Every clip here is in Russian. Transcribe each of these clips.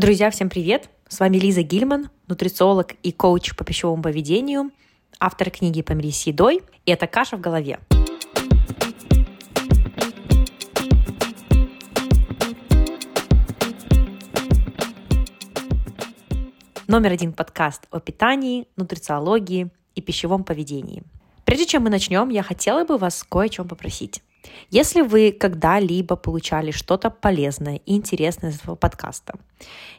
Друзья, всем привет! С вами Лиза Гильман, нутрициолог и коуч по пищевому поведению, автор книги «Помирись с едой», и это «Каша в голове». Номер один подкаст о питании, нутрициологии и пищевом поведении. Прежде чем мы начнем, я хотела бы вас кое о чем попросить. Если вы когда-либо получали что-то полезное и интересное из этого подкаста,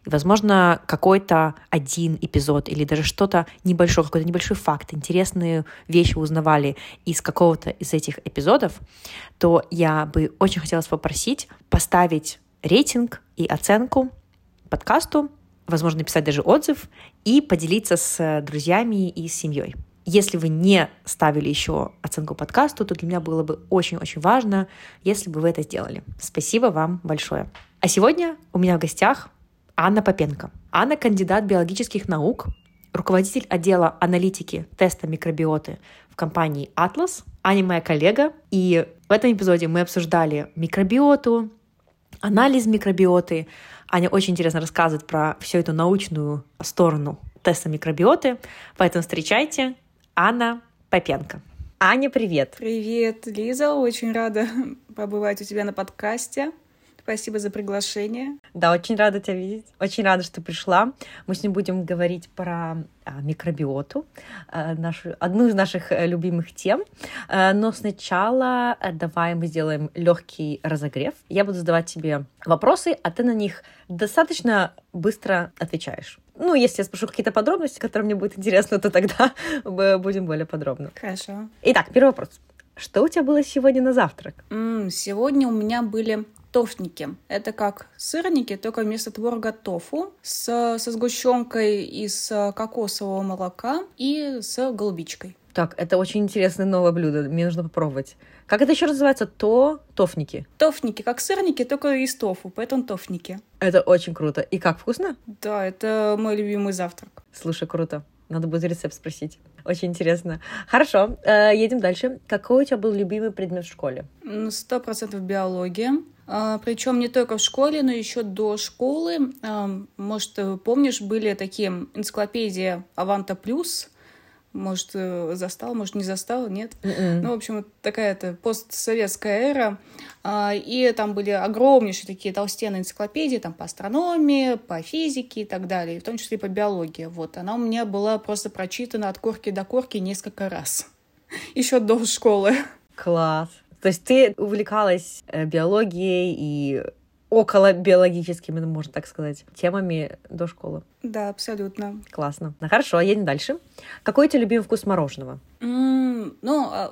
и, возможно, какой-то один эпизод или даже что-то небольшое, какой-то небольшой факт, интересные вещи узнавали из какого-то из этих эпизодов, то я бы очень хотела вас попросить поставить рейтинг и оценку подкасту, возможно, написать даже отзыв и поделиться с друзьями и с семьей. Если вы не ставили еще оценку подкасту, то для меня было бы очень-очень важно, если бы вы это сделали. Спасибо вам большое. А сегодня у меня в гостях Анна Попенко. Анна кандидат биологических наук, руководитель отдела аналитики теста микробиоты в компании Atlas. Аня моя коллега, и в этом эпизоде мы обсуждали микробиоту, анализ микробиоты. Аня очень интересно рассказывает про всю эту научную сторону теста микробиоты, поэтому встречайте Анна Попенко. Аня, привет. Привет, Лиза. Очень рада побывать у тебя на подкасте. Спасибо за приглашение. Да, очень рада тебя видеть. Очень рада, что ты пришла. Мы сегодня будем говорить про а, микробиоту, а, нашу, одну из наших э, любимых тем. А, но сначала э, давай мы сделаем легкий разогрев. Я буду задавать тебе вопросы, а ты на них достаточно быстро отвечаешь. Ну, если я спрошу какие-то подробности, которые мне будут интересны, то тогда будем более подробно. Хорошо. Итак, первый вопрос. Что у тебя было сегодня на завтрак? М, сегодня у меня были тофники. Это как сырники, только вместо творога тофу с, со сгущенкой из кокосового молока и с голубичкой. Так, это очень интересное новое блюдо. Мне нужно попробовать. Как это еще называется? То тофники. Тофники, как сырники, только из тофу, поэтому тофники. Это очень круто. И как, вкусно? Да, это мой любимый завтрак. Слушай, круто. Надо будет рецепт спросить. Очень интересно. Хорошо, э, едем дальше. Какой у тебя был любимый предмет в школе? Сто процентов биология. А, Причем не только в школе, но еще до школы. А, Может, э, помнишь, были такие энциклопедии Аванта Плюс. Может, э, застал, может, не застал, нет. М-м. Ну, в общем, вот такая то постсоветская эра. А, И там были огромнейшие такие толстенные энциклопедии там по астрономии, по физике и так далее, в том числе и по биологии. Вот, она у меня была просто прочитана от корки до корки несколько раз. Еще до школы. Класс. То есть ты увлекалась э, биологией и около биологическими, ну, можно так сказать, темами до школы. Да, абсолютно. Классно. Ну, хорошо, едем дальше. Какой у тебя любимый вкус мороженого? М, Ну, а,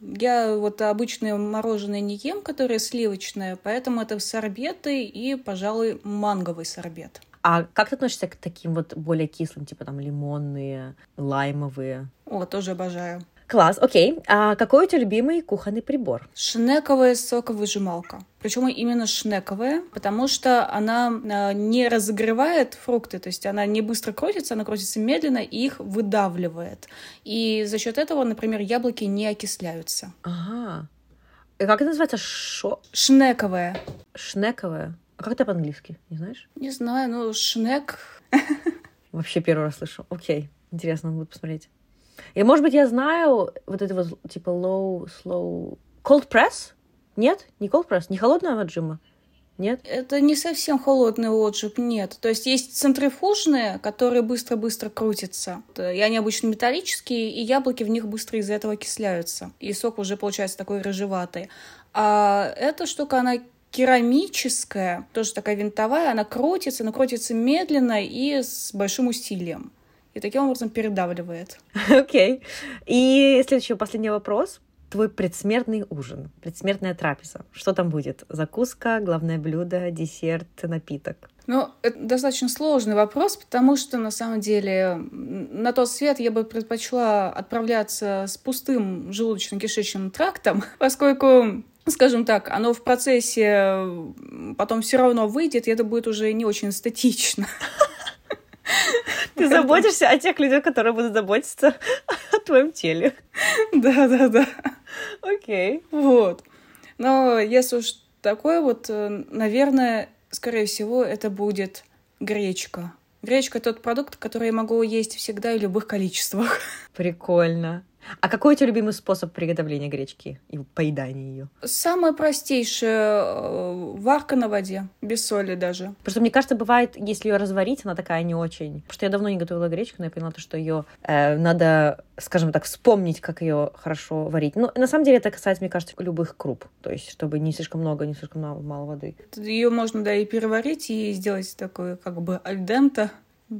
я вот обычное мороженое не ем, которое сливочное, поэтому это сорбеты и, пожалуй, манговый сорбет. А как ты относишься к таким вот более кислым, типа там лимонные, лаймовые? О, тоже обожаю. Класс, окей. А какой у тебя любимый кухонный прибор? Шнековая соковыжималка. Причем именно шнековая, потому что она а, не разогревает фрукты, то есть она не быстро крутится, она крутится медленно и их выдавливает. И за счет этого, например, яблоки не окисляются. Ага. И как это называется? Шо... Шнековая. Шнековая? А как это по-английски? Не знаешь? Не знаю, ну шнек. Вообще первый раз слышу. Окей. Интересно, надо будет посмотреть. И, может быть, я знаю вот это вот, типа, low, slow... Cold press? Нет? Не cold press? Не холодного отжима? Нет? Это не совсем холодный отжиг, нет. То есть есть центрифужные, которые быстро-быстро крутятся. И они обычно металлические, и яблоки в них быстро из-за этого окисляются. И сок уже получается такой рыжеватый. А эта штука, она керамическая, тоже такая винтовая, она крутится, но крутится медленно и с большим усилием. И таким образом передавливает. Окей. И следующий, последний вопрос. Твой предсмертный ужин, предсмертная трапеза. Что там будет? Закуска, главное блюдо, десерт, напиток? Ну, это достаточно сложный вопрос, потому что, на самом деле, на тот свет я бы предпочла отправляться с пустым желудочно-кишечным трактом, поскольку скажем так, оно в процессе потом все равно выйдет, и это будет уже не очень эстетично. Ты заботишься о тех людях, которые будут заботиться о твоем теле. Да, да, да. Окей. Вот. Но если уж такое вот, э, наверное, скорее всего, это будет гречка. Гречка тот продукт, который я могу есть всегда и в любых количествах. Прикольно. А какой у тебя любимый способ приготовления гречки и поедания ее? Самое простейшее э, варка на воде, без соли даже. Просто мне кажется, бывает, если ее разварить, она такая не очень. Потому что я давно не готовила гречку, но я поняла, что ее э, надо, скажем так, вспомнить, как ее хорошо варить. Но на самом деле это касается, мне кажется, любых круп. То есть, чтобы не слишком много, не слишком мало, мало воды. Ее можно, да, и переварить, и сделать такой, как бы, альдента,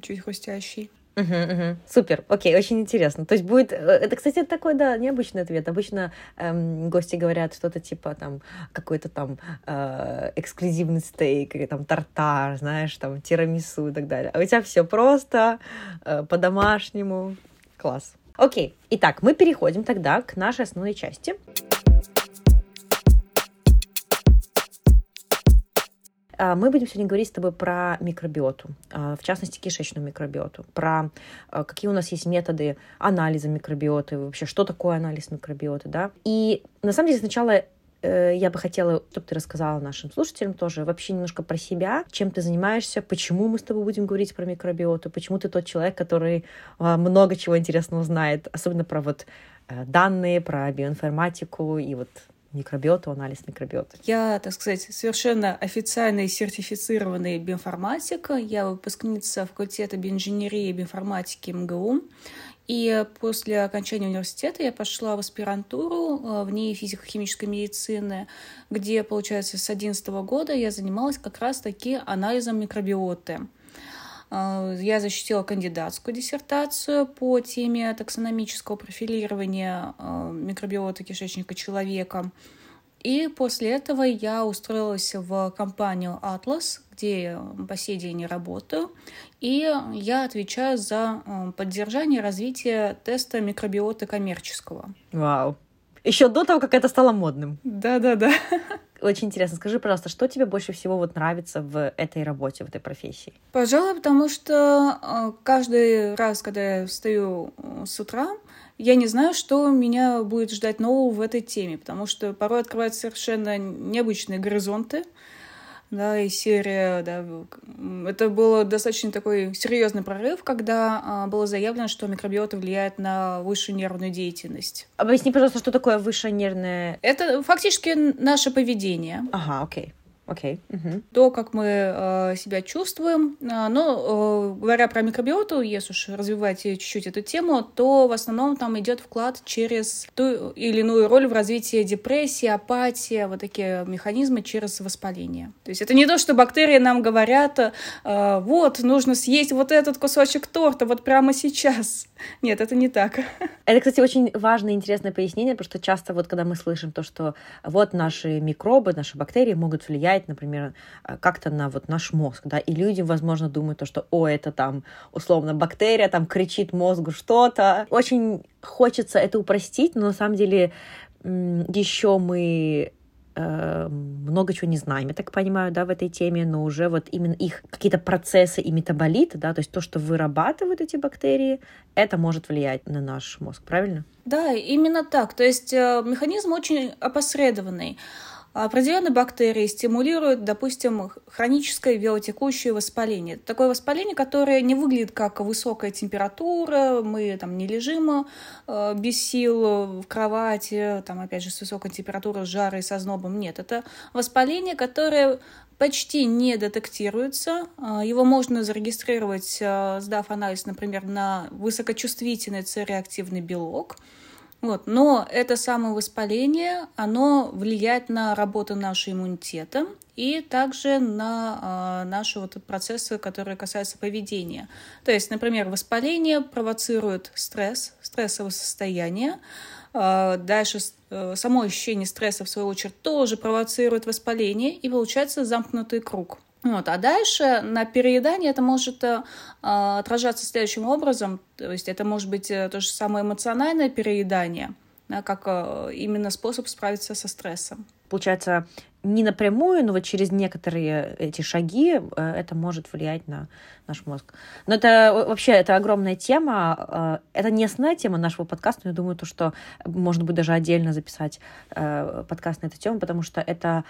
чуть хрустящий. Угу, угу. Супер, окей, очень интересно. То есть будет... Э, это, кстати, такой, да, необычный ответ. Обычно эм, гости говорят что-то типа там какой-то там э, эксклюзивный стейк или там тартар, знаешь, там тирамису и так далее. А у тебя все просто, э, по-домашнему. Класс. Окей, итак, мы переходим тогда к нашей основной части. Мы будем сегодня говорить с тобой про микробиоту, а, в частности, кишечную микробиоту, про а, какие у нас есть методы анализа микробиоты, вообще, что такое анализ микробиоты, да. И на самом деле сначала э, я бы хотела, чтобы ты рассказала нашим слушателям тоже вообще немножко про себя, чем ты занимаешься, почему мы с тобой будем говорить про микробиоту, почему ты тот человек, который много чего интересного знает, особенно про вот э, данные, про биоинформатику и вот микробиоту, анализ микробиоты. Я, так сказать, совершенно официальный сертифицированный биоинформатик. Я выпускница факультета биоинженерии и биоинформатики МГУ. И после окончания университета я пошла в аспирантуру э, в НИИ физико-химической медицины, где, получается, с 2011 года я занималась как раз-таки анализом микробиоты. Э, я защитила кандидатскую диссертацию по теме таксономического профилирования э, микробиота кишечника человека. И после этого я устроилась в компанию Atlas, где по сей день работаю, и я отвечаю за э, поддержание и развитие теста микробиота коммерческого. Вау! Еще до того, как это стало модным. Да-да-да. Очень интересно. Скажи, пожалуйста, что тебе больше всего вот нравится в этой работе, в этой профессии? Пожалуй, потому что э, каждый раз, когда я встаю э, с утра, я не знаю, что меня будет ждать нового в этой теме, потому что порой открываются совершенно необычные горизонты, да, и серия, да, это был достаточно такой серьезный прорыв, когда а, было заявлено, что микробиота влияет на высшую нервную деятельность. Объясни, пожалуйста, что такое высшая нервная... Это фактически наше поведение. Ага, окей. Окей. Okay. Угу. То, как мы э, себя чувствуем. А, но э, говоря про микробиоту, если уж развивать чуть-чуть эту тему, то в основном там идет вклад через ту или иную роль в развитии депрессии, апатии, вот такие механизмы через воспаление. То есть это не то, что бактерии нам говорят, э, вот, нужно съесть вот этот кусочек торта вот прямо сейчас. Нет, это не так. Это, кстати, очень важное и интересное пояснение, потому что часто вот когда мы слышим то, что вот наши микробы, наши бактерии могут влиять влияет, например, э, как-то на вот наш мозг, да, и люди, возможно, думают то, что, о, это там, условно, бактерия, там кричит мозгу что-то. Очень хочется это упростить, но на самом деле еще мы э, много чего не знаем, я так понимаю, да, в этой теме, но уже вот именно их какие-то процессы и метаболиты, да, то есть то, что вырабатывают эти бактерии, это может влиять на наш мозг, правильно? Да, именно так. То есть э, механизм очень опосредованный. Определенные бактерии стимулируют, допустим, хроническое велотекущее воспаление. Такое воспаление, которое не выглядит как высокая температура, мы там не лежим э, без сил в кровати, там опять же с высокой температурой, с жарой, со знобом. Нет, это воспаление, которое почти не детектируется. Э, его можно зарегистрировать, э, сдав анализ, например, на высокочувствительный С-реактивный белок – вот. Но это самое воспаление, оно влияет на работу нашего иммунитета и также на э, наши вот процессы, которые касаются поведения. То есть, например, воспаление провоцирует стресс, стрессовое состояние. Э, дальше э, само ощущение стресса, в свою очередь, тоже провоцирует воспаление, и получается замкнутый круг. Вот. А дальше на переедание это может э, отражаться следующим образом. То есть это может быть э, то же самое эмоциональное переедание, да, как э, именно способ справиться со стрессом. Получается, не напрямую, но вот через некоторые эти шаги э, это может влиять на наш мозг. Но это вообще это огромная тема. Э, это не основная тема нашего подкаста, но я думаю, то, что можно будет даже отдельно записать э, подкаст на эту тему, потому что это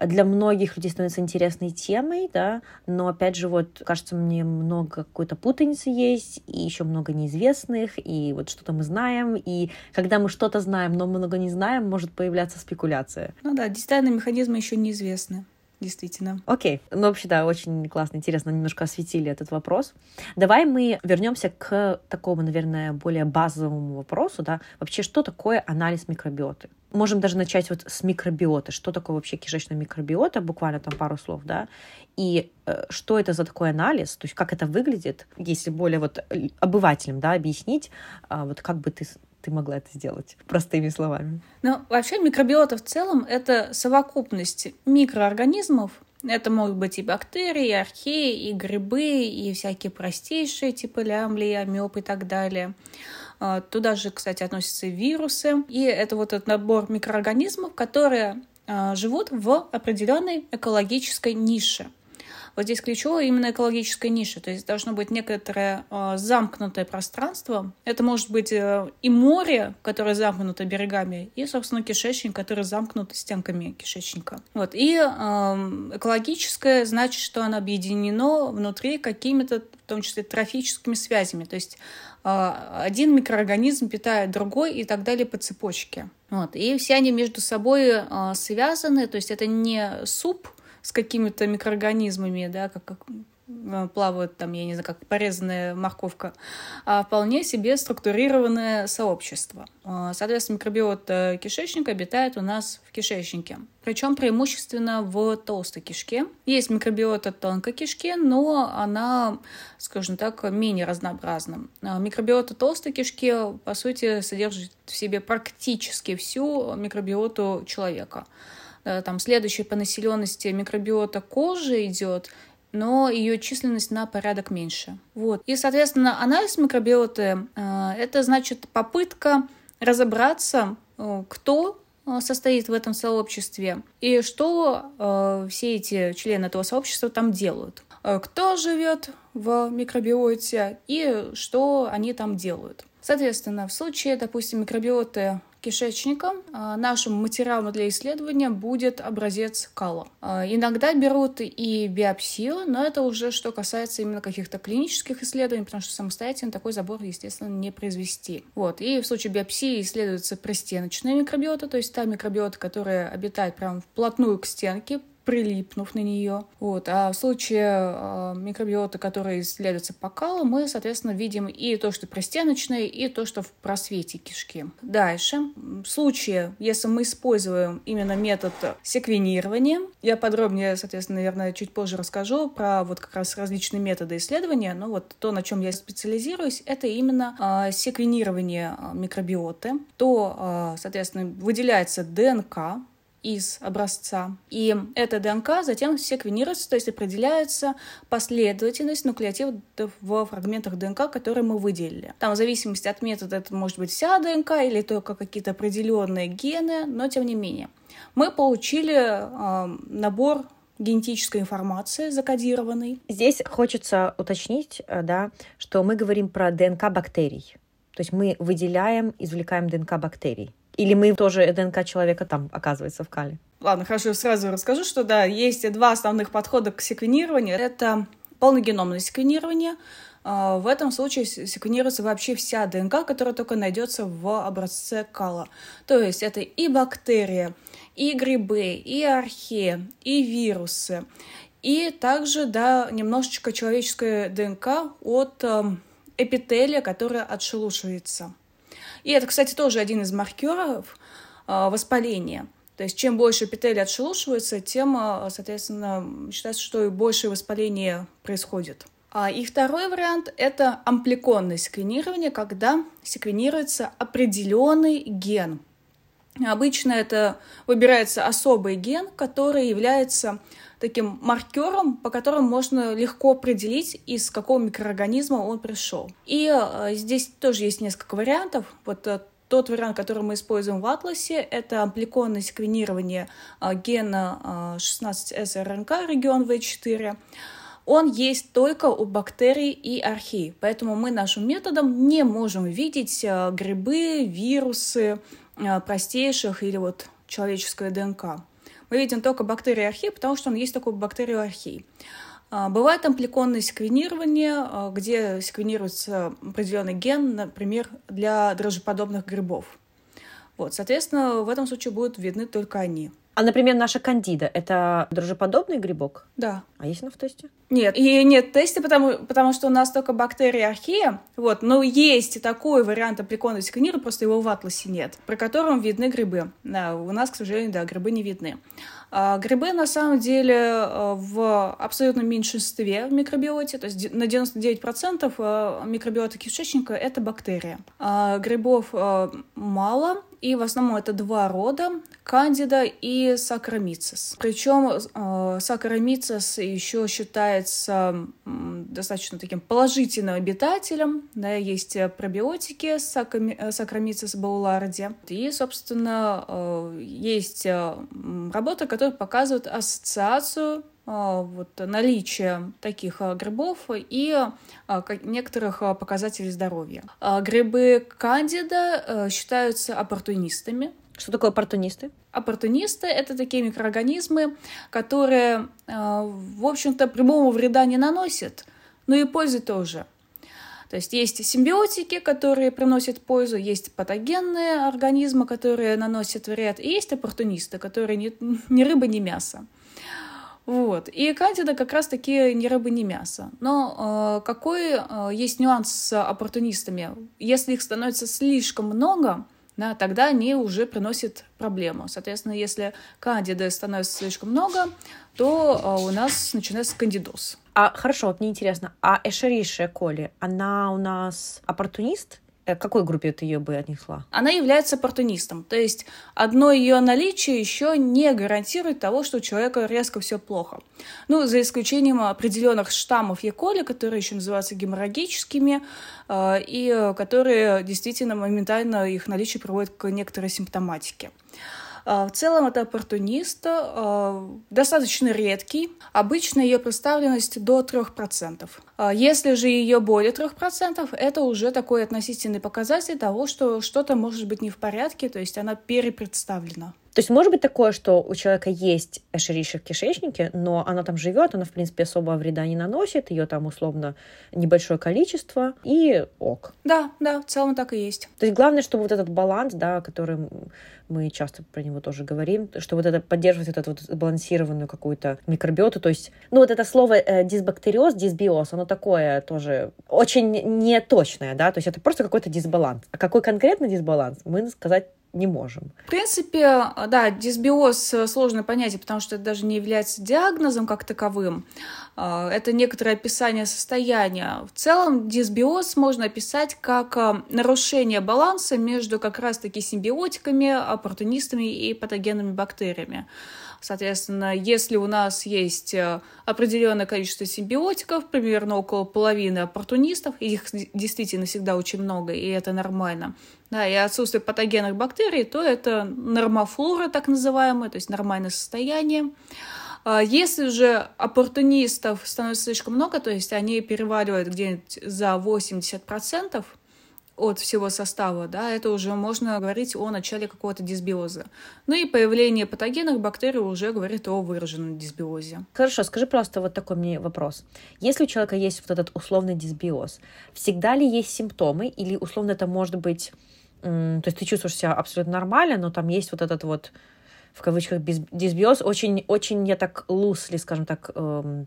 для многих людей становится интересной темой, да, но опять же, вот, кажется, мне много какой-то путаницы есть, и еще много неизвестных, и вот что-то мы знаем, и когда мы что-то знаем, но много не знаем, может появляться спекуляция. Ну да, дистальные механизмы еще неизвестны действительно. Окей. Ну, вообще, да, очень классно, интересно, немножко осветили этот вопрос. Давай мы вернемся к такому, наверное, более базовому вопросу, да, вообще, что такое анализ микробиоты? Можем даже начать вот с микробиоты. Что такое вообще кишечная микробиота? Буквально там пару слов, да. И э, что это за такой анализ? То есть как это выглядит, если более вот обывателям, да, объяснить, э, вот как бы ты ты могла это сделать простыми словами? Ну, вообще микробиота в целом — это совокупность микроорганизмов, это могут быть и бактерии, и археи, и грибы, и всякие простейшие, типа лямли, амеб и так далее. А, туда же, кстати, относятся и вирусы. И это вот этот набор микроорганизмов, которые а, живут в определенной экологической нише. Вот здесь ключевое именно экологическая ниша, то есть должно быть некоторое э, замкнутое пространство. Это может быть э, и море, которое замкнуто берегами, и, собственно, кишечник, который замкнут стенками кишечника. Вот. И э, экологическое значит, что оно объединено внутри какими-то, в том числе, трофическими связями. То есть один микроорганизм питает другой и так далее по цепочке. Вот. И все они между собой связаны, то есть это не суп, с какими-то микроорганизмами, да, как, как э, плавают там, я не знаю, как порезанная морковка, а вполне себе структурированное сообщество. А, соответственно, микробиот кишечника обитает у нас в кишечнике. Причем преимущественно в толстой кишке. Есть микробиота тонкой кишки, но она, скажем так, менее разнообразна. Микробиота толстой кишки, по сути, содержит в себе практически всю микробиоту человека. Э, там следующая по населенности микробиота кожи идет, но ее численность на порядок меньше. Вот. И, соответственно, анализ микробиоты э, — это значит попытка разобраться, э, кто состоит в этом сообществе и что э, все эти члены этого сообщества там делают. Кто живет в микробиоте и что они там делают. Соответственно, в случае, допустим, микробиоты кишечника нашим материалом для исследования будет образец кала. А, иногда берут и биопсию, но это уже что касается именно каких-то клинических исследований, потому что самостоятельно такой забор, естественно, не произвести. Вот. И в случае биопсии исследуется простеночная микробиота, то есть та микробиота, которая обитает прямо вплотную к стенке, прилипнув на нее. Вот. А в случае э, микробиота, который исследуется по калу, мы, соответственно, видим и то, что простеночное, и то, что в просвете кишки. Дальше. В случае, если мы используем именно метод секвенирования, я подробнее, соответственно, наверное, чуть позже расскажу про вот как раз различные методы исследования, но вот то, на чем я специализируюсь, это именно э, секвенирование микробиоты. То, соответственно, выделяется ДНК, из образца. И эта ДНК затем секвенируется, то есть определяется последовательность нуклеотидов в фрагментах ДНК, которые мы выделили. Там в зависимости от метода это может быть вся ДНК или только какие-то определенные гены, но тем не менее. Мы получили э, набор генетической информации закодированной. Здесь хочется уточнить, э, да, что мы говорим про ДНК бактерий. То есть мы выделяем, извлекаем ДНК бактерий. Или мы тоже ДНК человека там, оказывается, в кале? Ладно, хорошо, сразу расскажу, что да, есть два основных подхода к секвенированию. Это полногеномное секвенирование. А, в этом случае секвенируется вообще вся ДНК, которая только найдется в образце кала. То есть это и бактерии, и грибы, и археи, и вирусы, и также, да, немножечко человеческая ДНК от эм, эпителия, которая отшелушивается. И это, кстати, тоже один из маркеров а, воспаления. То есть чем больше эпителий отшелушивается, тем, а, соответственно, считается, что и больше воспаления происходит. А, и второй вариант — это ампликонное секвенирование, когда секвенируется определенный ген. Обычно это выбирается особый ген, который является таким маркером, по которому можно легко определить, из какого микроорганизма он пришел. И э, здесь тоже есть несколько вариантов. Вот э, тот вариант, который мы используем в атласе, это ампликонное секвенирование э, гена 16S-РНК, регион V4 он есть только у бактерий и архей. Поэтому мы нашим методом не можем видеть грибы, вирусы простейших или вот человеческое ДНК мы видим только бактерии архей, потому что он есть такой бактерию архей. А, бывает ампликонное секвенирование, а, где секвенируется определенный ген, например, для дрожжеподобных грибов. Вот, соответственно, в этом случае будут видны только они. А, например, наша кандида — это дрожжеподобный грибок? Да. А есть она в тесте? Нет, и нет тесте, потому, потому что у нас только бактерии архея, вот, но есть такой вариант априконного секвенира, просто его в атласе нет, про котором видны грибы. Да, у нас, к сожалению, да, грибы не видны. А, грибы, на самом деле, э, в абсолютном меньшинстве в микробиоте, то есть на 99% э, микробиота кишечника — это бактерии. А, грибов э, мало, и в основном это два рода – кандида и сакромицис. Причем э, сакромицис еще считается э, достаточно таким положительным обитателем. Да, есть пробиотики сакромицис бауларди. И, собственно, э, есть э, работа, которая показывает ассоциацию вот, наличие таких а, грибов и а, некоторых показателей здоровья. Грибы кандида э, считаются оппортунистами. Что такое оппортунисты? Оппортунисты — это такие микроорганизмы, которые, в общем-то, прямого вреда не наносят, но и пользы тоже. То есть есть симбиотики, которые приносят пользу, есть патогенные организмы, которые наносят вред, и есть оппортунисты, которые ни, ни рыба, ни мясо. Вот. И кандида как раз-таки ни рыба, ни мясо. Но э, какой э, есть нюанс с оппортунистами? Если их становится слишком много, да, тогда они уже приносят проблему. Соответственно, если кандиды становится слишком много, то э, у нас начинается кандидоз. А хорошо, вот мне интересно, а Эшеришия Коли, она у нас оппортунист к какой группе ты ее бы отнесла? Она является оппортунистом. То есть одно ее наличие еще не гарантирует того, что у человека резко все плохо. Ну, за исключением определенных штаммов Е. которые еще называются геморрагическими, э, и которые действительно моментально их наличие приводит к некоторой симптоматике. А, в целом это оппортунист, а, достаточно редкий. Обычно ее представленность до 3%. А, если же ее более 3%, это уже такой относительный показатель того, что что-то может быть не в порядке, то есть она перепредставлена. То есть может быть такое, что у человека есть эшерища в кишечнике, но она там живет, она, в принципе, особого вреда не наносит, ее там условно небольшое количество, и ок. Да, да, в целом так и есть. То есть главное, чтобы вот этот баланс, да, который мы часто про него тоже говорим, что вот это поддерживать вот эту вот балансированную какую-то микробиоту, то есть, ну вот это слово э, дисбактериоз, дисбиоз, оно такое тоже очень неточное, да, то есть это просто какой-то дисбаланс. А какой конкретно дисбаланс, мы сказать не можем. В принципе, да, дисбиоз — сложное понятие, потому что это даже не является диагнозом как таковым. А, это некоторое описание состояния. В целом дисбиоз можно описать как а, нарушение баланса между как раз-таки симбиотиками, оппортунистами и патогенными бактериями. Соответственно, если у нас есть э, определенное количество симбиотиков, примерно около половины оппортунистов, их действительно всегда очень много, и это нормально, да, и отсутствие патогенных бактерий, то это нормофлора, так называемая, то есть нормальное состояние. А если же оппортунистов становится слишком много, то есть они переваливают где-нибудь за 80%, от всего состава, да, это уже можно говорить о начале какого-то дисбиоза. Ну и появление патогенных бактерий уже говорит о выраженном дисбиозе. Хорошо, скажи просто вот такой мне вопрос. Если у человека есть вот этот условный дисбиоз, всегда ли есть симптомы или условно это может быть... То есть ты чувствуешь себя абсолютно нормально, но там есть вот этот вот в кавычках дисбиоз, очень, очень я так лусли, скажем так, эм,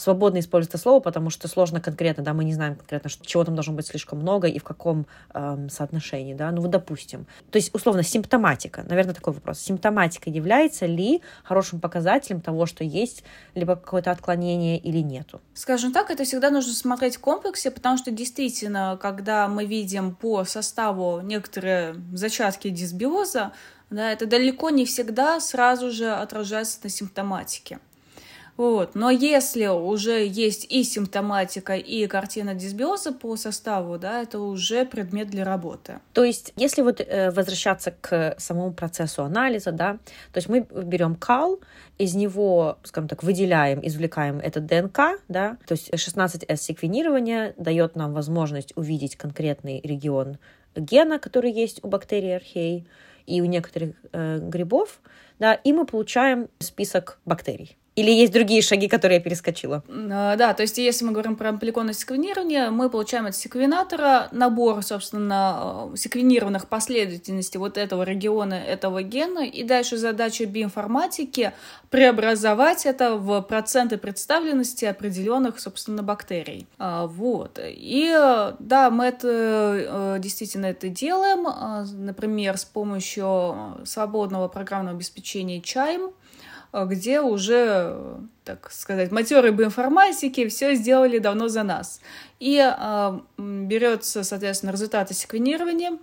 свободно использовать это слово, потому что сложно конкретно, да, мы не знаем конкретно, что, чего там должно быть слишком много и в каком эм, соотношении, да, ну вот допустим. То есть, условно, симптоматика, наверное, такой вопрос. Симптоматика является ли хорошим показателем того, что есть либо какое-то отклонение или нету? Скажем так, это всегда нужно смотреть в комплексе, потому что действительно, когда мы видим по составу некоторые зачатки дисбиоза, да, это далеко не всегда сразу же отражается на симптоматике. Вот. Но если уже есть и симптоматика, и картина дисбиоза по составу, да, это уже предмет для работы. То есть, если вот э, возвращаться к самому процессу анализа, да, то есть мы берем кал, из него, скажем так, выделяем, извлекаем этот ДНК, да, то есть 16S секвенирование дает нам возможность увидеть конкретный регион гена, который есть у бактерий архей, и у некоторых э, грибов да, и мы получаем список бактерий. Или есть другие шаги, которые я перескочила? А, да, то есть если мы говорим про ампликонное секвенирование, мы получаем от секвенатора набор, собственно, секвенированных последовательностей вот этого региона, этого гена, и дальше задача биоинформатики преобразовать это в проценты представленности определенных, собственно, бактерий. А, вот. И да, мы это э, действительно это делаем, например, с помощью свободного программного обеспечения Chime, Э, где уже, так сказать, матерые информатики все сделали давно за нас. И э, берется, соответственно, результаты секвенирования,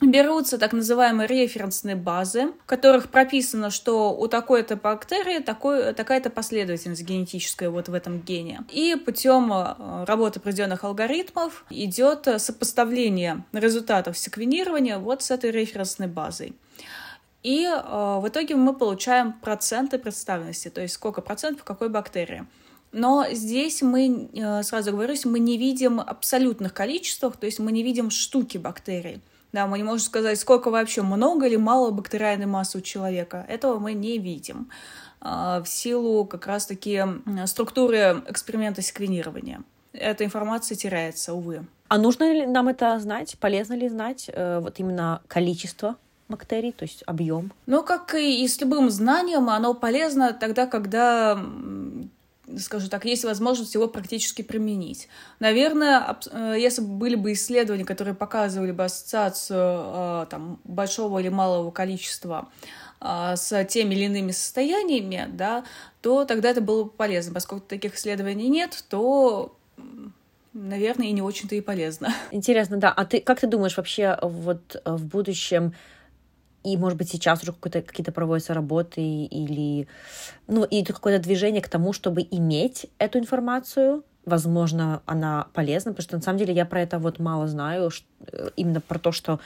берутся так называемые референсные базы, в которых прописано, что у такой-то бактерии такой, такая-то последовательность генетическая вот в этом гене. И путем э, работы определенных алгоритмов идет сопоставление результатов секвенирования вот с этой референсной базой. И э, в итоге мы получаем проценты представленности, то есть сколько процентов какой бактерии. Но здесь мы, э, сразу говорю, мы не видим абсолютных количествах, то есть мы не видим штуки бактерий. Да, мы не можем сказать, сколько вообще много или мало бактериальной массы у человека. Этого мы не видим э, в силу как раз-таки структуры эксперимента секвенирования. Эта информация теряется, увы. А нужно ли нам это знать? Полезно ли знать э, вот именно количество бактерий, то есть объем? Ну, как и, с любым знанием, оно полезно тогда, когда скажу так, есть возможность его практически применить. Наверное, э, если бы были бы исследования, которые показывали бы ассоциацию э, там, большого или малого количества э, с теми или иными состояниями, да, то тогда это было бы полезно. Поскольку таких исследований нет, то наверное, и не очень-то и полезно. Интересно, да. А ты как ты думаешь вообще вот в будущем и, может быть, сейчас уже какие-то проводятся работы или, ну, и какое-то движение к тому, чтобы иметь эту информацию, возможно, она полезна, потому что на самом деле я про это вот мало знаю, э, именно про то, что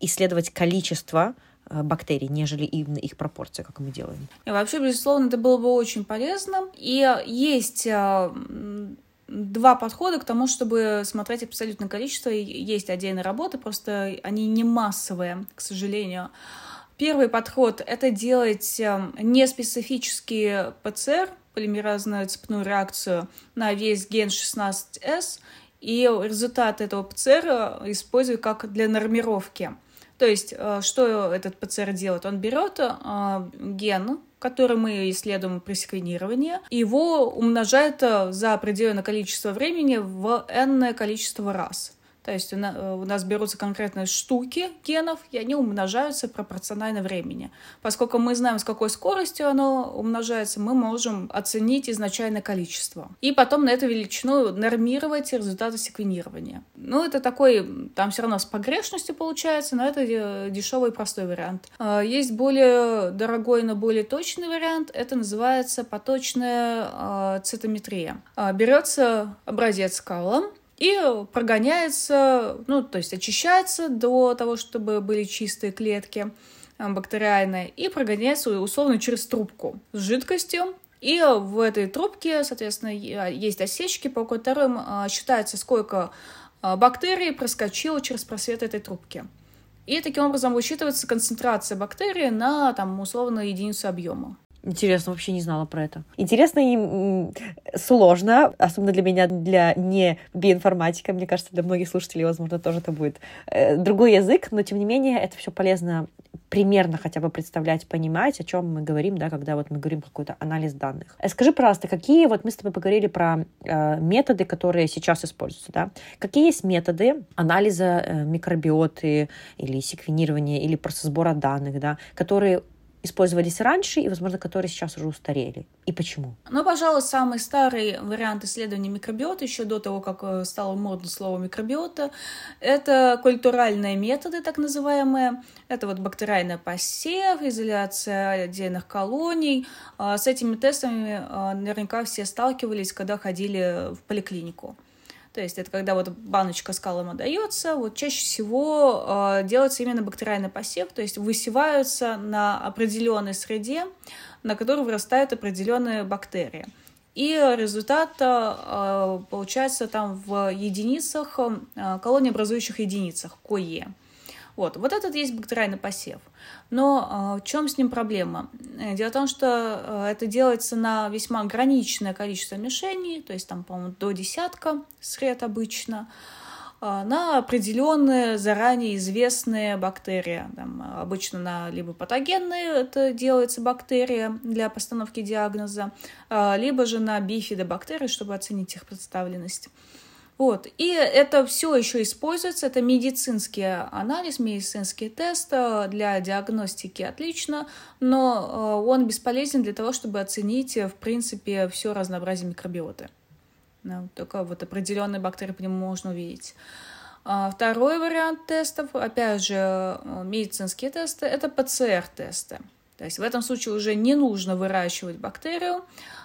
исследовать количество э, бактерий, нежели именно их пропорции, как мы делаем. И вообще, безусловно, это было бы очень полезно. И есть э, два подхода к тому, чтобы смотреть абсолютное количество. Есть отдельные работы, просто они не массовые, к сожалению. Первый подход — это делать эм, неспецифический ПЦР, полимеразную цепную реакцию на весь ген 16S, и результат этого ПЦР использую как для нормировки. То есть, э, что этот ПЦР делает? Он берет э, ген, который мы исследуем при секвенировании, его умножает э, за определенное количество времени в n количество раз. То есть у нас берутся конкретные штуки генов, и они умножаются пропорционально времени. Поскольку мы знаем, с какой скоростью оно умножается, мы можем оценить изначальное количество. И потом на эту величину нормировать результаты секвенирования. Ну, это такой, там все равно с погрешностью получается, но это э, дешевый и простой вариант. А, есть более дорогой, но более точный вариант. Это называется поточная цитометрия. Берется образец скала, и прогоняется, ну, то есть очищается до того, чтобы были чистые клетки э, бактериальные, и прогоняется условно через трубку с жидкостью. И в этой трубке, соответственно, есть осечки, по которым э, считается, сколько э, бактерий проскочило через просвет этой трубки. И таким образом высчитывается концентрация бактерий на, там, условно, единицу объема. Интересно, вообще не знала про это. Интересно и сложно, особенно для меня, для не биоинформатика. Мне кажется, для многих слушателей, возможно, тоже это будет э, другой язык, но тем не менее это все полезно примерно хотя бы представлять, понимать, о чем мы говорим, да, когда вот мы говорим какой-то анализ данных. Э, скажи, пожалуйста, какие, вот мы с тобой поговорили про э, методы, которые сейчас используются, да, какие есть методы анализа э, микробиоты или секвенирования или просто сбора данных, да, которые использовались раньше и, возможно, которые сейчас уже устарели? И почему? Ну, пожалуй, самый старый вариант исследования микробиота, еще до того, как э, стало модно слово микробиота, это культуральные методы, так называемые. Это вот бактериальный посев, изоляция отдельных колоний. А, с этими тестами а, наверняка все сталкивались, когда ходили в поликлинику. То есть это когда вот баночка с калом отдается, вот чаще всего э, делается именно бактериальный посев, то есть высеваются на определенной среде, на которой вырастают определенные бактерии. И результат э, получается там в единицах, э, колониобразующих единицах, КОЕ. Вот, вот этот есть бактериальный посев. Но э, в чем с ним проблема? Дело в том, что э, это делается на весьма ограниченное количество мишеней, то есть там, по-моему, до десятка сред обычно. А, на определенные заранее известные бактерии. Там, обычно на либо патогенные это делается бактерия для постановки диагноза, а, либо же на бифидобактерии, чтобы оценить их представленность. Вот. И это все еще используется, это медицинский анализ, медицинский тест а, для диагностики отлично, но он бесполезен для того, чтобы оценить, в принципе, все разнообразие микробиоты. Только вот определенные бактерии по нему можно увидеть. А второй вариант тестов, опять же, э, медицинские тесты, это ПЦР-тесты. То есть в этом случае уже не нужно выращивать бактерию,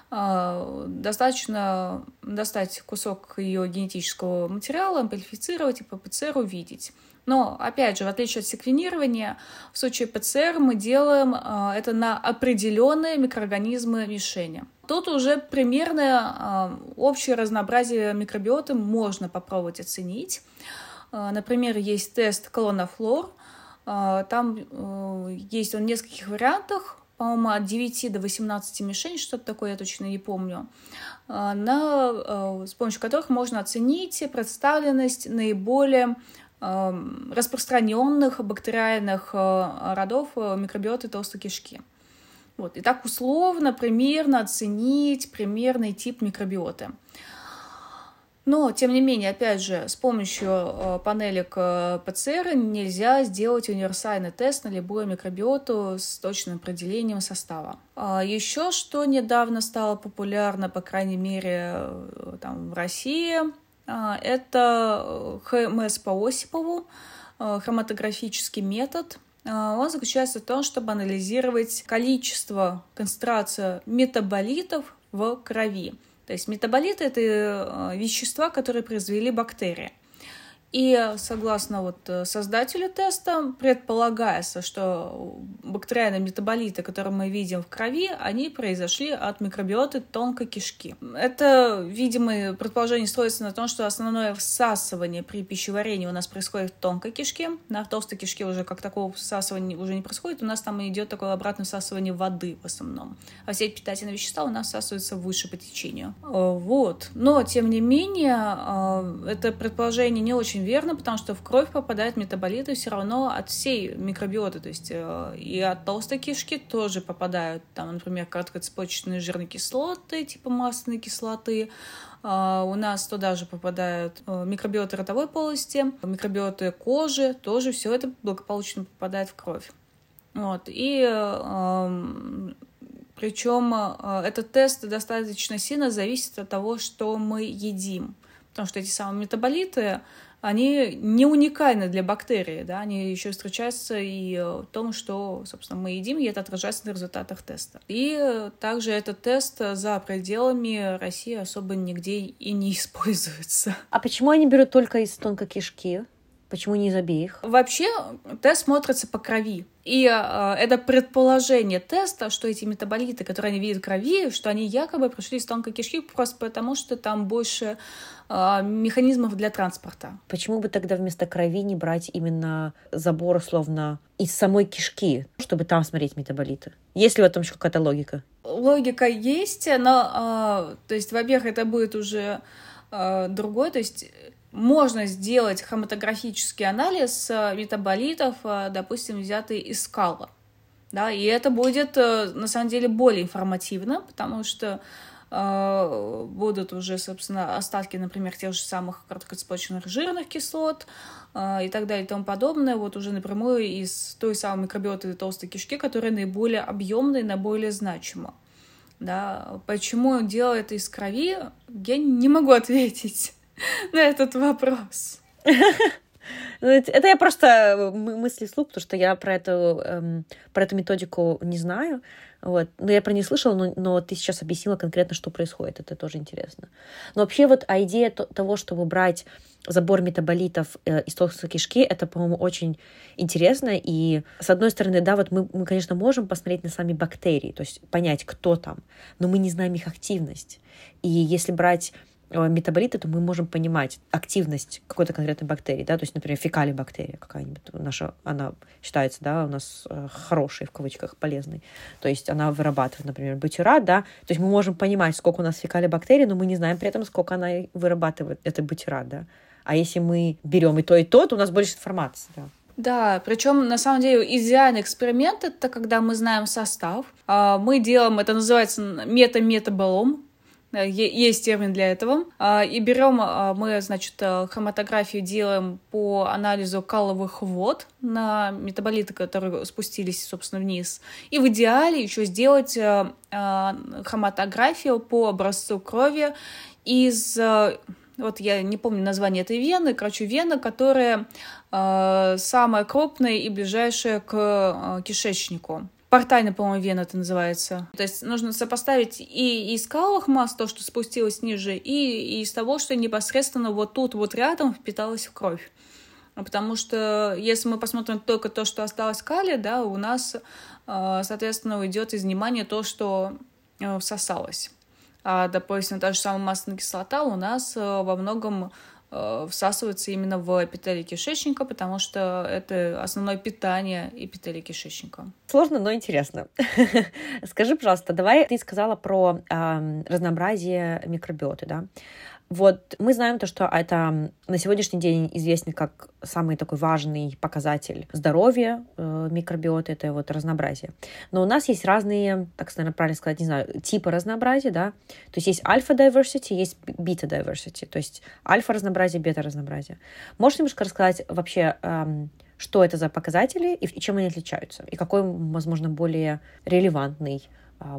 а, достаточно достать кусок ее генетического материала, амплифицировать и по ПЦР увидеть. Но, опять же, в отличие от секвенирования, в случае ПЦР мы делаем а, это на определенные микроорганизмы мишени. Тут уже примерное а, общее разнообразие микробиоты можно попробовать оценить. Например, есть тест колонофлор. Там э, есть он в нескольких вариантах, по-моему, от 9 до 18 мишеней, что-то такое, я точно не помню, на, э, с помощью которых можно оценить представленность наиболее Эм, распространенных бактериальных э, родов э, микробиоты толстой кишки. Вот. И так условно, примерно оценить примерный тип микробиоты. Но, тем не менее, опять же, с помощью э, панелек ПЦР нельзя сделать универсальный тест на любую микробиоту с точным определением состава. А еще что недавно стало популярно, по крайней мере, там, в России, это э, ХМС по Осипову, э, хроматографический метод. Он заключается в том, чтобы анализировать количество, концентрацию метаболитов в крови. То есть метаболиты – это э, вещества, которые произвели бактерии. И согласно вот э, создателю теста, предполагается, что бактериальные метаболиты, которые мы видим в крови, они произошли от микробиоты тонкой кишки. Это, видимо, предположение строится на том, что основное всасывание при пищеварении у нас происходит в тонкой кишке. На толстой кишке уже как такого всасывания уже не происходит. У нас там идет такое обратное всасывание воды в основном. А все питательные вещества у нас всасываются выше по течению. Э, вот. Но, тем не менее, э, это предположение не очень очень верно, потому что в кровь попадают метаболиты все равно от всей микробиоты, то есть э, и от толстой кишки тоже попадают, там, например, короткоцепочечные жирные кислоты, типа масляной кислоты, Uh, у нас туда же попадают uh, микробиоты ротовой полости, микробиоты кожи, тоже все это благополучно попадает в кровь. Вот. И uh, причем этот тест достаточно сильно зависит от того, что мы едим. Потому что эти самые метаболиты, они не уникальны для бактерий, да, они еще встречаются и в том, что, собственно, мы едим, и это отражается на результатах теста. И также этот тест за пределами России особо нигде и не используется. А почему они берут только из тонкой кишки? Почему не из обеих? Вообще тест смотрится по крови. И э, это предположение теста, что эти метаболиты, которые они видят в крови, что они якобы прошли из тонкой кишки просто потому, что там больше э, механизмов для транспорта. Почему бы тогда вместо крови не брать именно забор, словно из самой кишки, чтобы там смотреть метаболиты? Есть ли в этом еще какая-то логика? Логика есть, но, э, то есть, во-первых, это будет уже э, другой, то есть можно сделать хроматографический анализ э, метаболитов, э, допустим, взятый из скала. Да, и это будет э, на самом деле более информативно, потому что э, будут уже, собственно, остатки, например, тех же самых короткоцепочных жирных кислот э, и так далее и тому подобное, вот уже напрямую из той самой микробиоты толстой кишки, которая наиболее объемная и наиболее значима. Да, почему делают из крови, я не могу ответить. на этот вопрос? Ну, это я просто э, мысли слух, потому что я про эту, эм, про эту методику не знаю. Вот. Но я про нее слышала, но, но ты сейчас объяснила конкретно, что происходит. Это тоже интересно. Но вообще вот а идея того, чтобы брать забор метаболитов э, из толстой кишки, это, по-моему, очень интересно. И, с одной стороны, да, вот мы, мы, конечно, можем посмотреть на сами бактерии, то есть понять, кто там, но мы не знаем их активность. И если брать метаболиты, то мы можем понимать активность какой-то конкретной бактерии, да, то есть, например, фекалибактерия какая-нибудь наша, она считается, да, у нас э, хорошей, в кавычках, полезной. То есть она вырабатывает, например, бутират, да, то есть мы можем понимать, сколько у нас фекалибактерий, но мы не знаем при этом, сколько она вырабатывает, это бутират, да. А если мы берем и то, и то, то у нас больше информации, да. Да, причем на самом деле идеальный эксперимент это когда мы знаем состав. А, мы делаем, это называется мета-метаболом, э, есть термин для этого. А, и берем, а, мы, значит, э, хроматографию делаем по анализу каловых вод на метаболиты, которые спустились, собственно, вниз. И в идеале еще сделать э, хроматографию по образцу крови из вот я не помню название этой вены, короче, вена, которая э, самая крупная и ближайшая к э, кишечнику. Портальная, по-моему, вена это называется. То есть нужно сопоставить и из каловых масс, то, что спустилось ниже, и, из того, что непосредственно вот тут вот рядом впиталось в кровь. Потому что если мы посмотрим только то, что осталось калия, да, у нас, э, соответственно, уйдет из внимания то, что э, всосалось. А, допустим, та же самая масляная кислота у нас э, во многом всасывается именно в эпителий кишечника, потому что это основное питание эпителия кишечника. Сложно, но интересно. Скажи, пожалуйста, давай ты сказала про э, разнообразие микробиоты, да? Вот мы знаем то, что это на сегодняшний день известно как самый такой важный показатель здоровья э, микробиоты, это вот разнообразие. Но у нас есть разные, так наверное, правильно сказать, не знаю, типы разнообразия, да. То есть есть альфа-diversity, есть бета-diversity, то есть альфа-разнообразие, бета-разнообразие. Можешь немножко рассказать вообще, эм, что это за показатели и чем они отличаются? И какой, возможно, более релевантный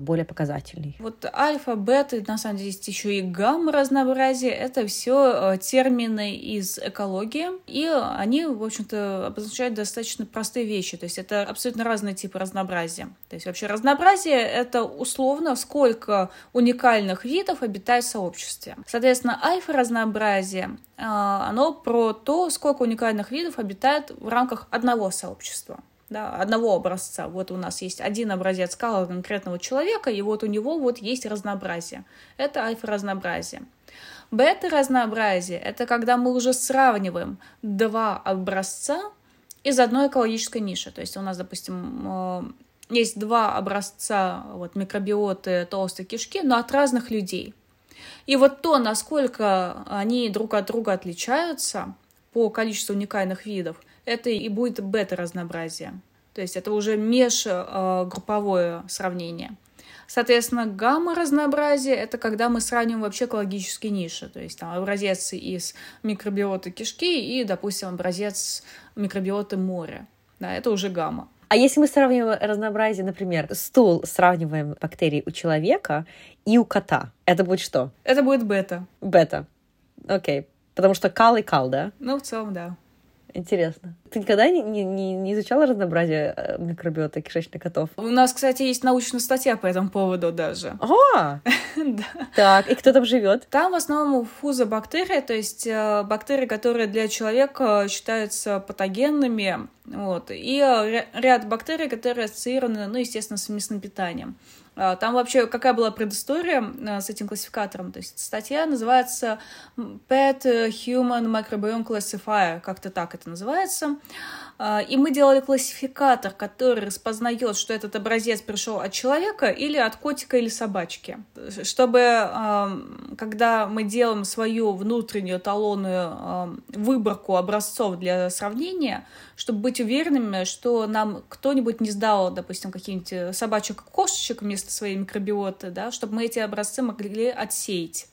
более показательный. Вот альфа, бета, на самом деле есть еще и гамма разнообразие. Это все э, термины из экологии, и они, в общем-то, обозначают достаточно простые вещи. То есть это абсолютно разные типы разнообразия. То есть вообще разнообразие — это условно сколько уникальных видов обитает в сообществе. Соответственно, альфа-разнообразие э, оно про то, сколько уникальных видов обитает в рамках одного сообщества да, одного образца. Вот у нас есть один образец скалы конкретного человека, и вот у него вот есть разнообразие. Это альфа-разнообразие. Бета-разнообразие — это когда мы уже сравниваем два образца из одной экологической ниши. То есть у нас, допустим, э, есть два образца вот, микробиоты толстой кишки, но от разных людей. И вот то, насколько они друг от друга отличаются по количеству уникальных видов — это и будет бета-разнообразие. То есть это уже межгрупповое сравнение. Соответственно, гамма-разнообразие — это когда мы сравниваем вообще экологические ниши. То есть там образец из микробиоты кишки и, допустим, образец микробиоты моря. Да, это уже гамма. А если мы сравниваем разнообразие, например, стул сравниваем бактерии у человека и у кота, это будет что? Это будет бета. Бета. Окей. Потому что кал и кал, да? Ну, в целом, да. Интересно. Ты никогда не, не, не изучала разнообразие э, микробиота кишечных котов? У нас, кстати, есть научная статья по этому поводу даже. О! Да. Так, и кто там живет? Там в основном фузобактерии, то есть э, бактерии, которые для человека считаются патогенными, вот, и э, ряд бактерий, которые ассоциированы, ну, естественно, с мясным питанием. А, там вообще какая была предыстория а, с этим классификатором? То есть статья называется Pet Human Microbiome Classifier, как-то так это называется. А, и мы делали классификатор, который распознает, что этот образец пришел от человека или от котика или собачки. Чтобы, когда мы делаем свою внутреннюю талонную выборку образцов для сравнения, чтобы быть уверенными, что нам кто-нибудь не сдал, допустим, каких-нибудь собачек-кошечек вместо своей микробиоты, да, чтобы мы эти образцы могли отсеять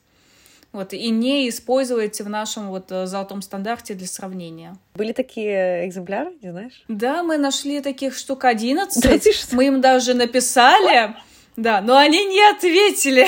вот, и не использовать в нашем вот э, золотом стандарте для сравнения. Были такие экземпляры, не знаешь? Да, мы нашли таких штук 11. Да, мы им даже написали, да, но они не ответили.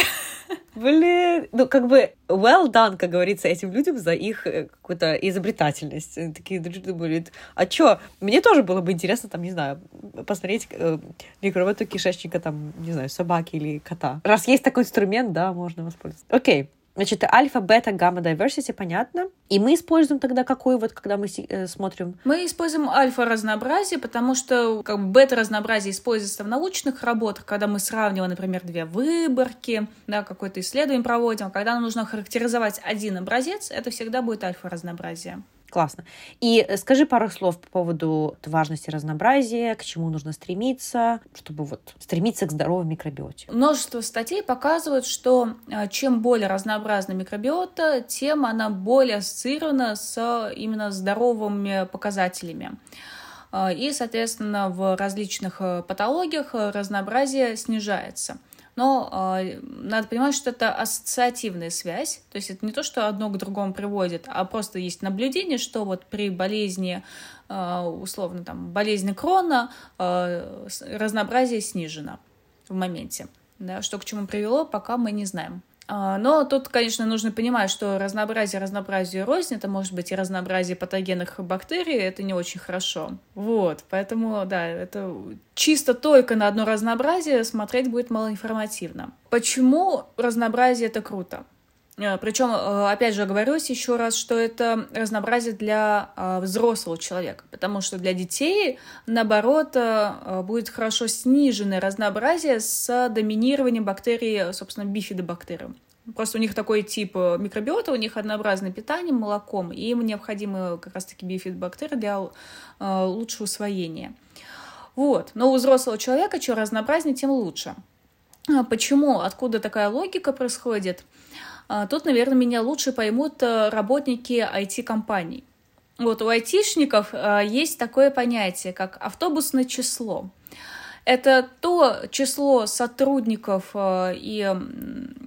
Блин, ну как бы well done, как говорится, этим людям за их э, какую-то изобретательность. Такие люди были, а чё, мне тоже было бы интересно, там, не знаю, посмотреть э, микробиоту кишечника, там, не знаю, собаки или кота. Раз есть такой инструмент, да, можно воспользоваться. Окей, Значит, альфа, бета, гамма, diversity, понятно. И мы используем тогда какой вот, когда мы э, смотрим? Мы используем альфа-разнообразие, потому что как бы, бета-разнообразие используется в научных работах, когда мы сравниваем, например, две выборки, да, какое-то исследование проводим. Когда нам нужно характеризовать один образец, это всегда будет альфа-разнообразие. Классно. И э, скажи пару слов по поводу важности разнообразия, к чему нужно стремиться, чтобы вот стремиться к здоровой микробиоте. Множество статей показывают, что э, чем более разнообразна микробиота, тем она более ассоциирована с именно здоровыми показателями. Э, и, соответственно, в различных патологиях разнообразие снижается – но э, надо понимать, что это ассоциативная связь, то есть это не то, что одно к другому приводит, а просто есть наблюдение, что вот при болезни, э, условно там, болезни крона э, разнообразие снижено в моменте. Да, что к чему привело, пока мы не знаем. А, но тут, конечно, нужно понимать, что разнообразие разнообразию рознь, это может быть и разнообразие патогенных бактерий, это не очень хорошо. Вот, поэтому, да, это чисто только на одно разнообразие смотреть будет малоинформативно. Почему разнообразие это круто? Э, Причем, э, опять же, оговорюсь еще раз, что это разнообразие для э, взрослого человека, потому что для детей, наоборот, будет хорошо сниженное разнообразие с доминированием бактерий, собственно, бифидобактериум. Просто у них такой тип микробиота, у них однообразное питание молоком, и им необходимы как раз-таки бифидобактерии для лучшего усвоения. Вот. Но у взрослого человека, чем разнообразнее, тем лучше. Почему? Откуда такая логика происходит? А, тут, наверное, меня лучше поймут э, работники IT-компаний. Вот у айтишников э, есть такое понятие, как автобусное число. Это то число сотрудников э, и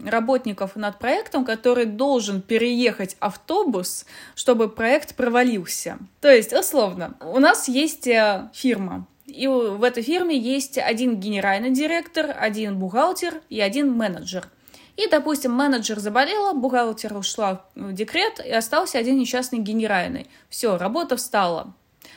работников над проектом, который должен переехать автобус, чтобы проект провалился. То есть, условно, у нас есть фирма, и в этой фирме есть один генеральный директор, один бухгалтер и один менеджер. И, допустим, менеджер заболела, бухгалтер ушла в декрет, и остался один несчастный генеральный. Все, работа встала.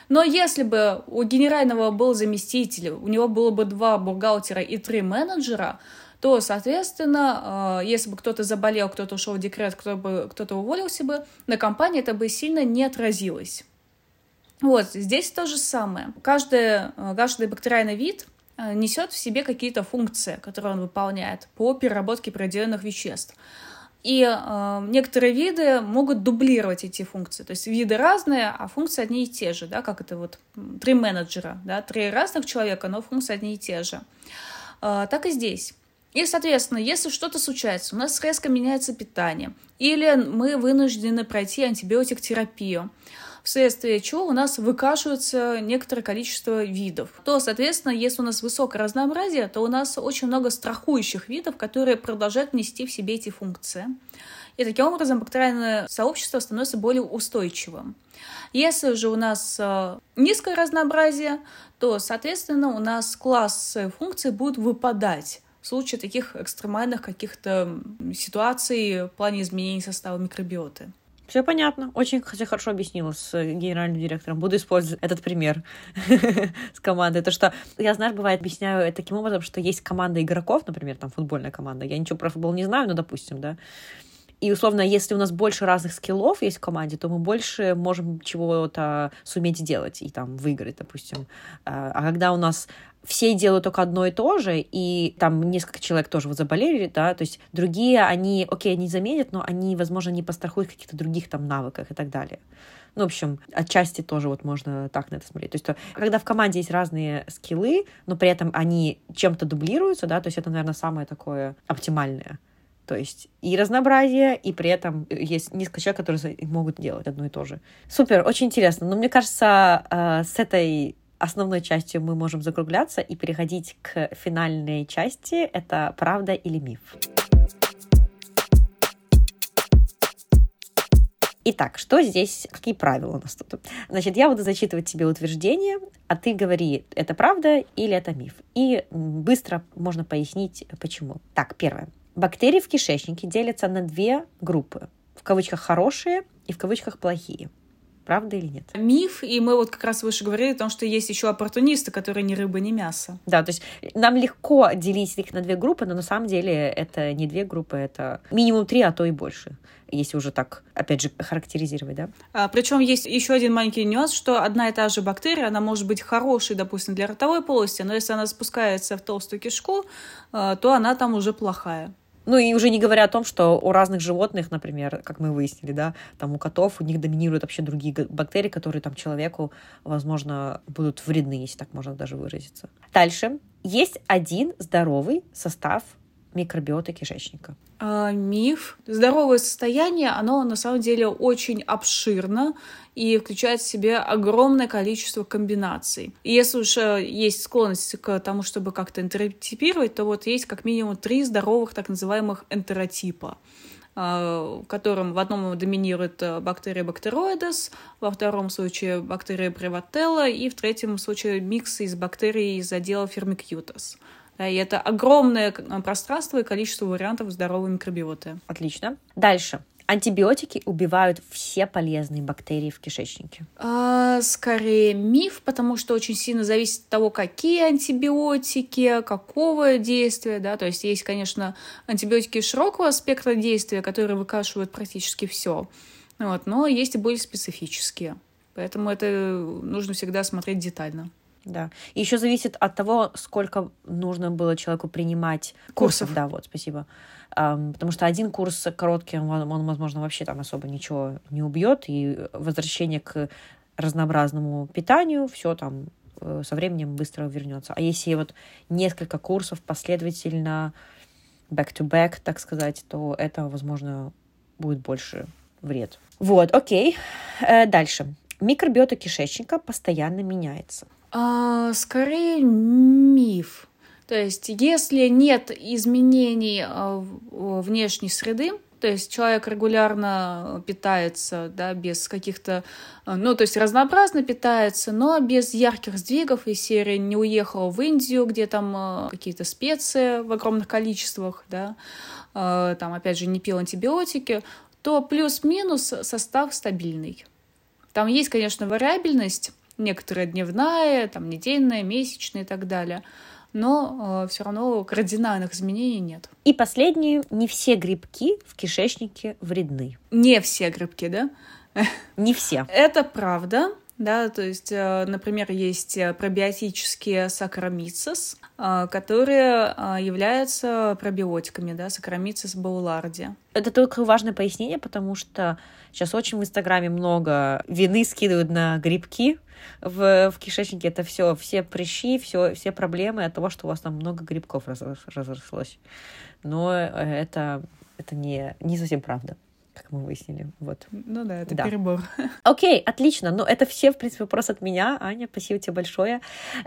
Но если бы у генерального был заместитель, у него было бы два бухгалтера и три менеджера, то, соответственно, э, если бы кто-то заболел, кто-то ушел в декрет, кто бы, кто-то уволился бы, на компании это бы сильно не отразилось. Вот, здесь то же самое. Каждый, э, каждый бактериальный вид несет в себе какие-то функции, которые он выполняет по переработке определенных веществ. И э, некоторые виды могут дублировать эти функции. То есть виды разные, а функции одни и те же, да, как это вот три менеджера, да, три разных человека, но функции одни и те же. Э, так и здесь. И, соответственно, если что-то случается, у нас резко меняется питание, или мы вынуждены пройти антибиотик-терапию, вследствие чего у нас выкашивается некоторое количество видов. То, соответственно, если у нас высокое разнообразие, то у нас очень много страхующих видов, которые продолжают нести в себе эти функции. И таким образом бактериальное сообщество становится более устойчивым. Если же у нас э, низкое разнообразие, то, соответственно, у нас класс функций будет выпадать в случае таких экстремальных каких-то ситуаций в плане изменений состава микробиоты. Все понятно. Очень хорошо объяснила с э, генеральным директором. Буду использовать этот пример с командой. То, что я, знаешь, бывает, объясняю таким образом, что есть команда игроков, например, там футбольная команда. Я ничего про футбол не знаю, но допустим, да. И, условно, если у нас больше разных скиллов есть в команде, то мы больше можем чего-то суметь сделать и там выиграть, допустим. А, а когда у нас все делают только одно и то же, и там несколько человек тоже вот заболели, да, то есть другие, они, окей, они заменят, но они, возможно, не пострахуют каких-то других там навыках и так далее. Ну, в общем, отчасти тоже вот можно так на это смотреть. То есть, то, когда в команде есть разные скиллы, но при этом они чем-то дублируются, да, то есть это, наверное, самое такое оптимальное. То есть и разнообразие, и при этом есть несколько человек, которые могут делать одно и то же. Супер, очень интересно. Но мне кажется, э, с этой основной частью мы можем закругляться и переходить к финальной части. Это правда или миф? Итак, что здесь, какие правила у нас тут? Значит, я буду зачитывать тебе утверждение, а ты говори, это правда или это миф. И быстро можно пояснить, почему. Так, первое. Бактерии в кишечнике делятся на две группы. В кавычках хорошие и в кавычках плохие. Правда или нет? Миф, и мы вот как раз выше говорили о том, что есть еще оппортунисты, которые ни рыба, ни мясо. Да, то есть нам легко делить их на две группы, но на самом деле это не две группы, это минимум три, а то и больше если уже так, опять же, характеризировать, да? А, причем есть еще один маленький нюанс, что одна и та же бактерия, она может быть хорошей, допустим, для ротовой полости, но если она спускается в толстую кишку, а, то она там уже плохая. Ну и уже не говоря о том, что у разных животных, например, как мы выяснили, да, там у котов, у них доминируют вообще другие бактерии, которые там человеку, возможно, будут вредны, если так можно даже выразиться. Дальше. Есть один здоровый состав микробиоты кишечника? А, миф. Здоровое состояние, оно на самом деле очень обширно и включает в себя огромное количество комбинаций. И если уж э, есть склонность к тому, чтобы как-то энтеротипировать, то вот есть как минимум три здоровых так называемых энтеротипа а, в котором в одном доминирует э, бактерия бактероидес, во втором случае бактерия превателла и в третьем случае микс из бактерий из отдела фермикьютас. Да, и это огромное пространство и количество вариантов здоровой микробиоты. Отлично. Дальше. Антибиотики убивают все полезные бактерии в кишечнике? А, скорее миф, потому что очень сильно зависит от того, какие антибиотики, какого действия, да, то есть есть, конечно, антибиотики широкого спектра действия, которые выкашивают практически все, вот, но есть и более специфические, поэтому это нужно всегда смотреть детально. Да. И еще зависит от того, сколько нужно было человеку принимать курсов. курсов да, вот, спасибо. Um, потому что один курс короткий, он, он, возможно, вообще там особо ничего не убьет, и возвращение к разнообразному питанию, все там э, со временем быстро вернется. А если вот несколько курсов последовательно, back-to-back, так сказать, то это, возможно, будет больше вред. Вот, окей. Э, дальше. Микробиота кишечника постоянно меняется. А, скорее миф. То есть, если нет изменений а, внешней среды, то есть человек регулярно питается, да, без каких-то, а, ну, то есть разнообразно питается, но без ярких сдвигов, и серия не уехала в Индию, где там а, какие-то специи в огромных количествах, да, там, опять же, не пил антибиотики, то плюс-минус состав стабильный. Там есть, конечно, вариабельность, некоторая дневная, там, недельная, месячная и так далее. Но э, все равно кардинальных изменений нет. И последнее, не все грибки в кишечнике вредны. Не все грибки, да? Не все. Это правда. Да, то есть, э, например, есть э, пробиотические сакромицис, э, которые являются пробиотиками, да, сакромицис бауларди. Это только важное пояснение, потому что сейчас очень в Инстаграме много вины скидывают на грибки, в, в кишечнике это все, все прыщи, все, все проблемы от того, что у вас там много грибков разрослось. Но это, это не, не совсем правда как мы выяснили. Вот. Ну да, это да. перебор. Окей, отлично. Ну, это все, в принципе, вопрос от меня. Аня, спасибо тебе большое.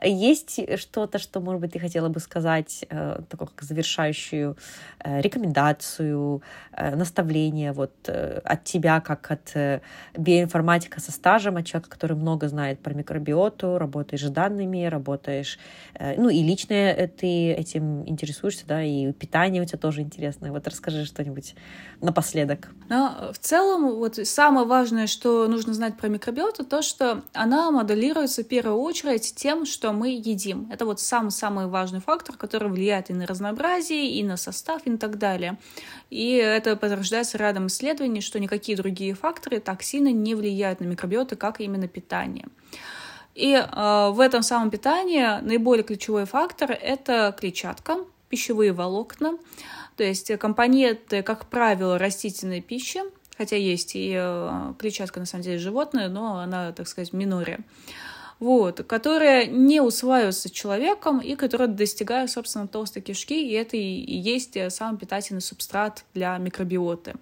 Есть что-то, что, может быть, ты хотела бы сказать, э, такое как завершающую э, рекомендацию, э, наставление вот э, от тебя, как от э, биоинформатика со стажем, от человека, который много знает про микробиоту, работаешь с данными, работаешь, э, ну, и лично э, ты этим интересуешься, да, и питание у тебя тоже интересное. Вот расскажи что-нибудь напоследок. Ну, в целом, вот самое важное, что нужно знать про микробиоту, то, что она моделируется в первую очередь тем, что мы едим. Это вот самый-самый важный фактор, который влияет и на разнообразие, и на состав, и так далее. И это подтверждается рядом исследований, что никакие другие факторы так сильно не влияют на микробиоты, как именно питание. И э, в этом самом питании наиболее ключевой фактор — это клетчатка, пищевые волокна, то есть компоненты, как правило, растительной пищи, хотя есть и э, клетчатка, на самом деле, животное, но она, так сказать, в миноре. Вот, которая не усваивается человеком и которая достигает, собственно, толстой кишки, и это и есть самый питательный субстрат для микробиоты.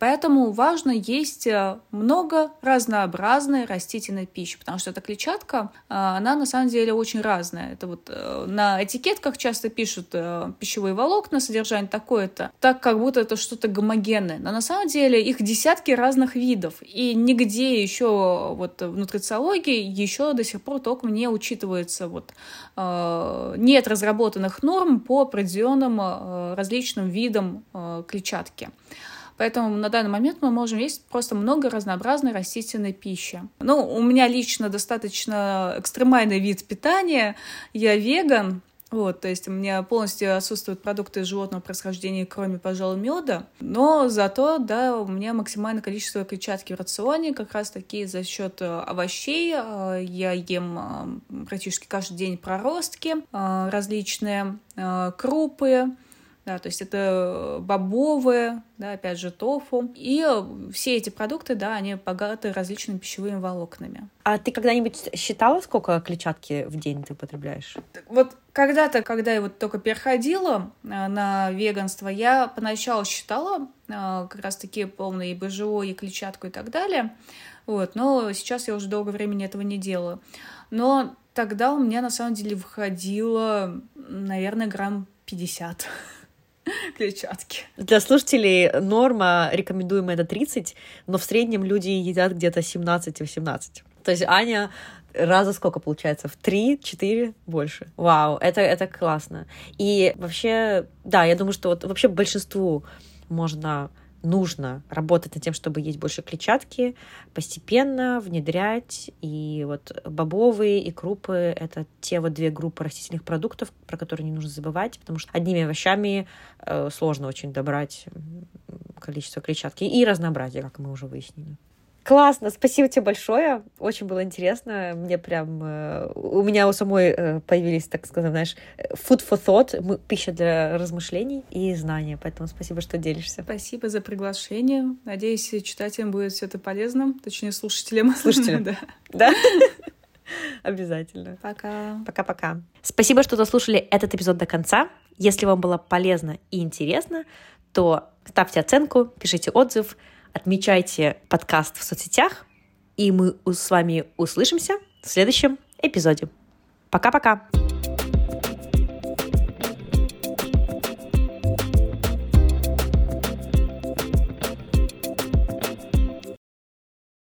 Поэтому важно есть э, много разнообразной растительной пищи, потому что эта клетчатка, э, она на самом деле очень разная. Это вот э, на этикетках часто пишут пищевые волокна, содержание такое-то, так как будто это что-то гомогенное. Но на самом деле их десятки разных видов, и нигде еще вот в нутрициологии еще до сих пор толком не учитывается вот нет разработанных норм по определенным различным видам клетчатки. Поэтому на данный момент мы можем есть просто много разнообразной растительной пищи. Ну, у меня лично достаточно экстремальный вид питания. Я веган, вот, то есть у меня полностью отсутствуют продукты животного происхождения, кроме, пожалуй, меда. Но зато, да, у меня максимальное количество клетчатки в рационе, как раз таки за счет э, овощей. Э, я ем э, практически каждый день проростки различные, крупы, да, то есть это бобовые, да, опять же, тофу. И все эти продукты, да, они богаты различными пищевыми волокнами. А ты когда-нибудь считала, сколько клетчатки в день ты потребляешь? Вот когда-то, когда я вот только переходила э, на веганство, я поначалу считала э, как раз-таки полное и БЖО, и клетчатку и так далее. Вот, но сейчас я уже долгое времени этого не делаю. Но тогда у меня на самом деле выходило, наверное, грамм 50 клетчатки. Для слушателей норма рекомендуемая это 30, но в среднем люди едят где-то 17-18. То есть Аня раза сколько получается? В три, четыре больше. Вау, это, это классно. И вообще, да, я думаю, что вот вообще большинству можно нужно работать над тем, чтобы есть больше клетчатки, постепенно внедрять. И вот бобовые и крупы — это те вот две группы растительных продуктов, про которые не нужно забывать, потому что одними овощами э, сложно очень добрать количество клетчатки и разнообразие, как мы уже выяснили. Классно, спасибо тебе большое. Очень было интересно. Мне прям... Э, у меня у самой э, появились, так сказать, знаешь, food for thought, пища для размышлений и знания. Поэтому спасибо, что делишься. Спасибо за приглашение. Надеюсь, читателям будет все это полезно. Точнее, слушателям. Слушателям. да. Да? Обязательно. Пока. Пока-пока. Спасибо, что дослушали этот эпизод до конца. Если вам было полезно и интересно, то ставьте оценку, пишите отзыв, отмечайте подкаст в соцсетях, и мы с вами услышимся в следующем эпизоде. Пока-пока!